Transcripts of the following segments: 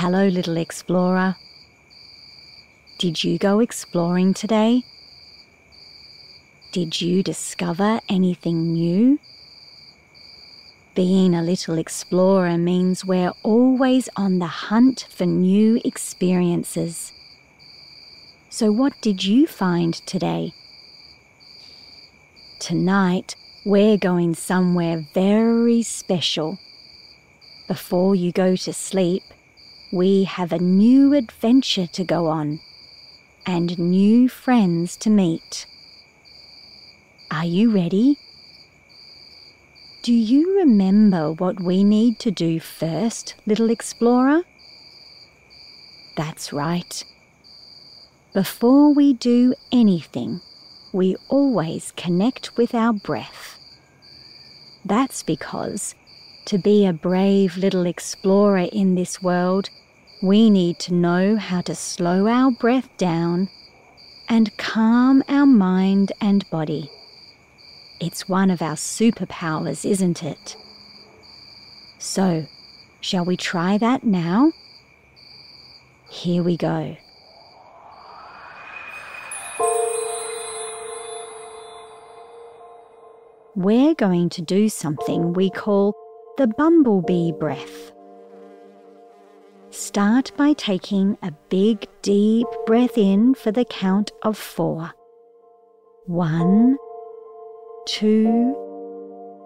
Hello, little explorer. Did you go exploring today? Did you discover anything new? Being a little explorer means we're always on the hunt for new experiences. So, what did you find today? Tonight, we're going somewhere very special. Before you go to sleep, we have a new adventure to go on and new friends to meet. Are you ready? Do you remember what we need to do first, little explorer? That's right. Before we do anything, we always connect with our breath. That's because to be a brave little explorer in this world, we need to know how to slow our breath down and calm our mind and body. It's one of our superpowers, isn't it? So, shall we try that now? Here we go. We're going to do something we call the bumblebee breath. Start by taking a big, deep breath in for the count of four. One, two,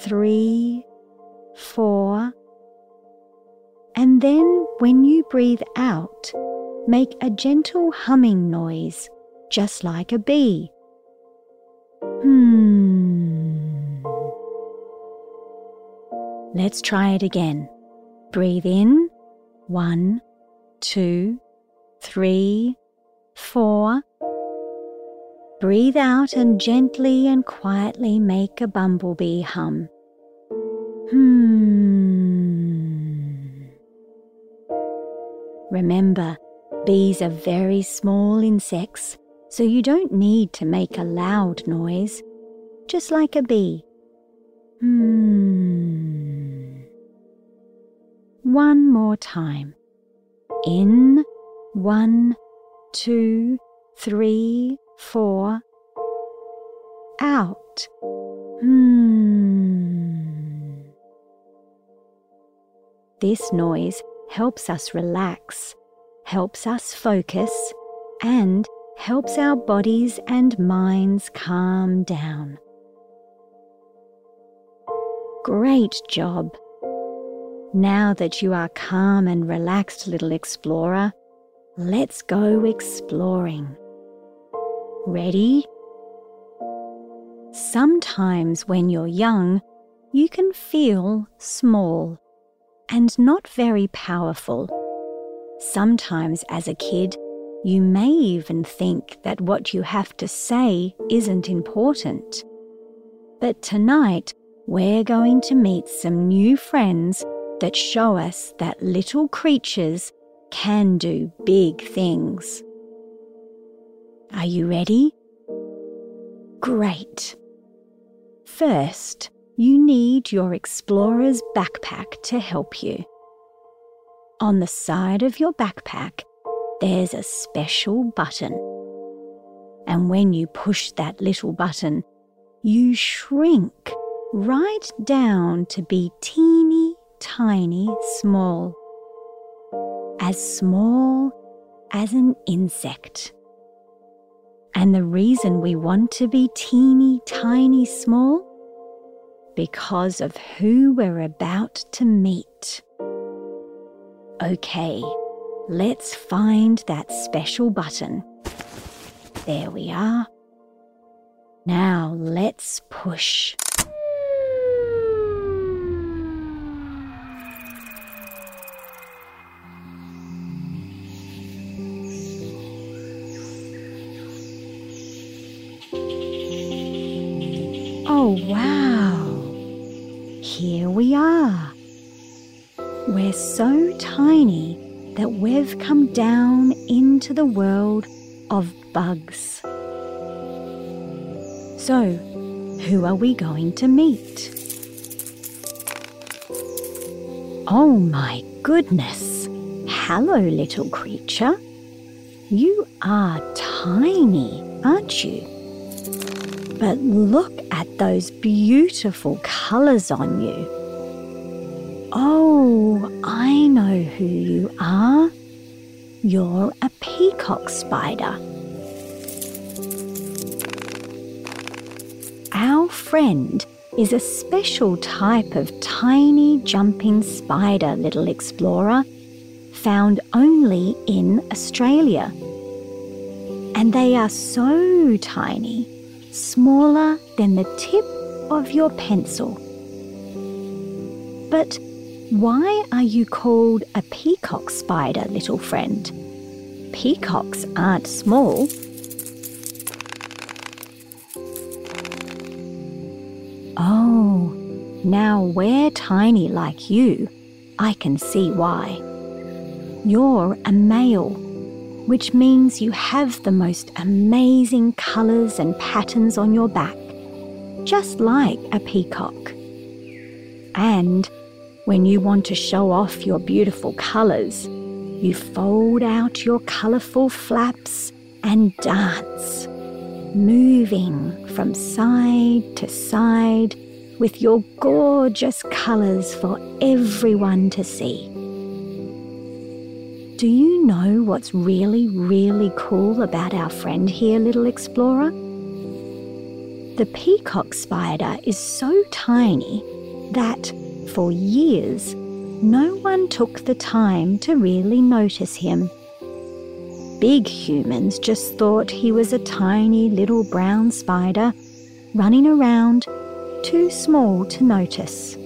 three, four. And then when you breathe out, make a gentle humming noise, just like a bee. Hmm. Let's try it again. Breathe in. One, two, three, four. Breathe out and gently and quietly make a bumblebee hum. Hmm. Remember, bees are very small insects, so you don't need to make a loud noise, just like a bee. Hmm. One more time. In, one, two, three, four. Out. Hmm. This noise helps us relax, helps us focus, and helps our bodies and minds calm down. Great job! Now that you are calm and relaxed, little explorer, let's go exploring. Ready? Sometimes when you're young, you can feel small and not very powerful. Sometimes as a kid, you may even think that what you have to say isn't important. But tonight, we're going to meet some new friends that show us that little creatures can do big things. Are you ready? Great. First, you need your explorer's backpack to help you. On the side of your backpack, there's a special button. And when you push that little button, you shrink right down to be teeny tiny small. As small as an insect. And the reason we want to be teeny tiny small? Because of who we're about to meet. Okay, let's find that special button. There we are. Now let's push. Oh, wow! Here we are. We're so tiny that we've come down into the world of bugs. So, who are we going to meet? Oh my goodness! Hello, little creature. You are tiny, aren't you? But look those beautiful colours on you. Oh, I know who you are. You're a peacock spider. Our friend is a special type of tiny jumping spider, little explorer, found only in Australia. And they are so tiny, smaller than the tip of your pencil. But why are you called a peacock spider, little friend? Peacocks aren't small. Oh, now we're tiny like you. I can see why. You're a male, which means you have the most amazing colours and patterns on your back, just like a peacock. And when you want to show off your beautiful colours, you fold out your colourful flaps and dance, moving from side to side with your gorgeous colours for everyone to see. Do you know what's really, really cool about our friend here, little explorer? The peacock spider is so tiny that for years, no one took the time to really notice him. Big humans just thought he was a tiny little brown spider running around, too small to notice.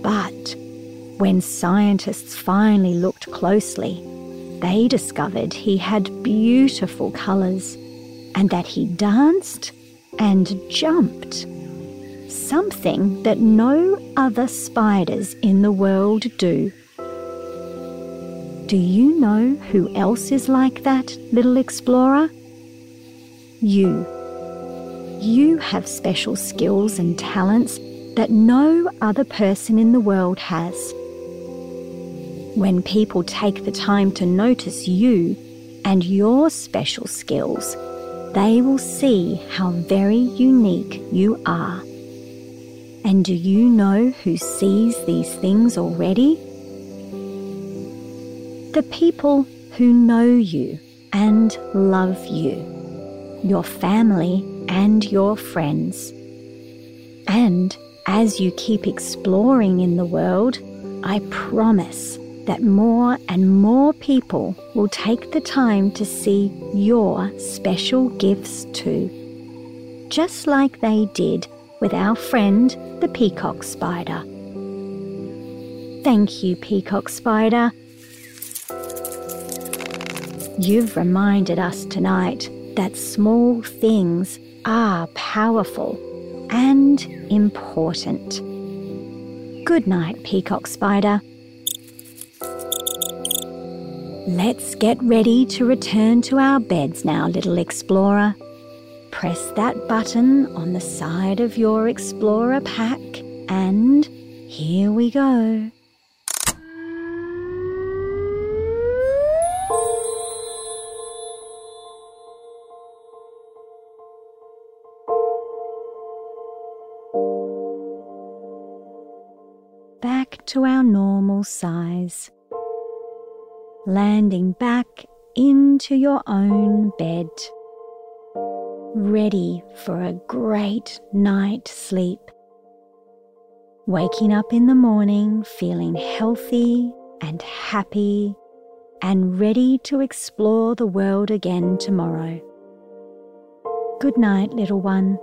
But when scientists finally looked closely, they discovered he had beautiful colours and that he danced and jumped something that no other spiders in the world do. Do you know who else is like that, little explorer? You. You have special skills and talents that no other person in the world has. When people take the time to notice you and your special skills, they will see how very unique you are. And do you know who sees these things already? The people who know you and love you, your family and your friends. And as you keep exploring in the world, I promise that more and more people will take the time to see your special gifts too, just like they did with our friend the peacock spider. Thank you, peacock spider. You've reminded us tonight that small things are powerful and important. Good night, peacock spider. Let's get ready to return to our beds now, little explorer press that button on the side of your Explorer pack, and here we go. Back to our normal size. Landing back into your own bed ready for a great night sleep. Waking up in the morning feeling healthy and happy and ready to explore the world again tomorrow. Good night, little one.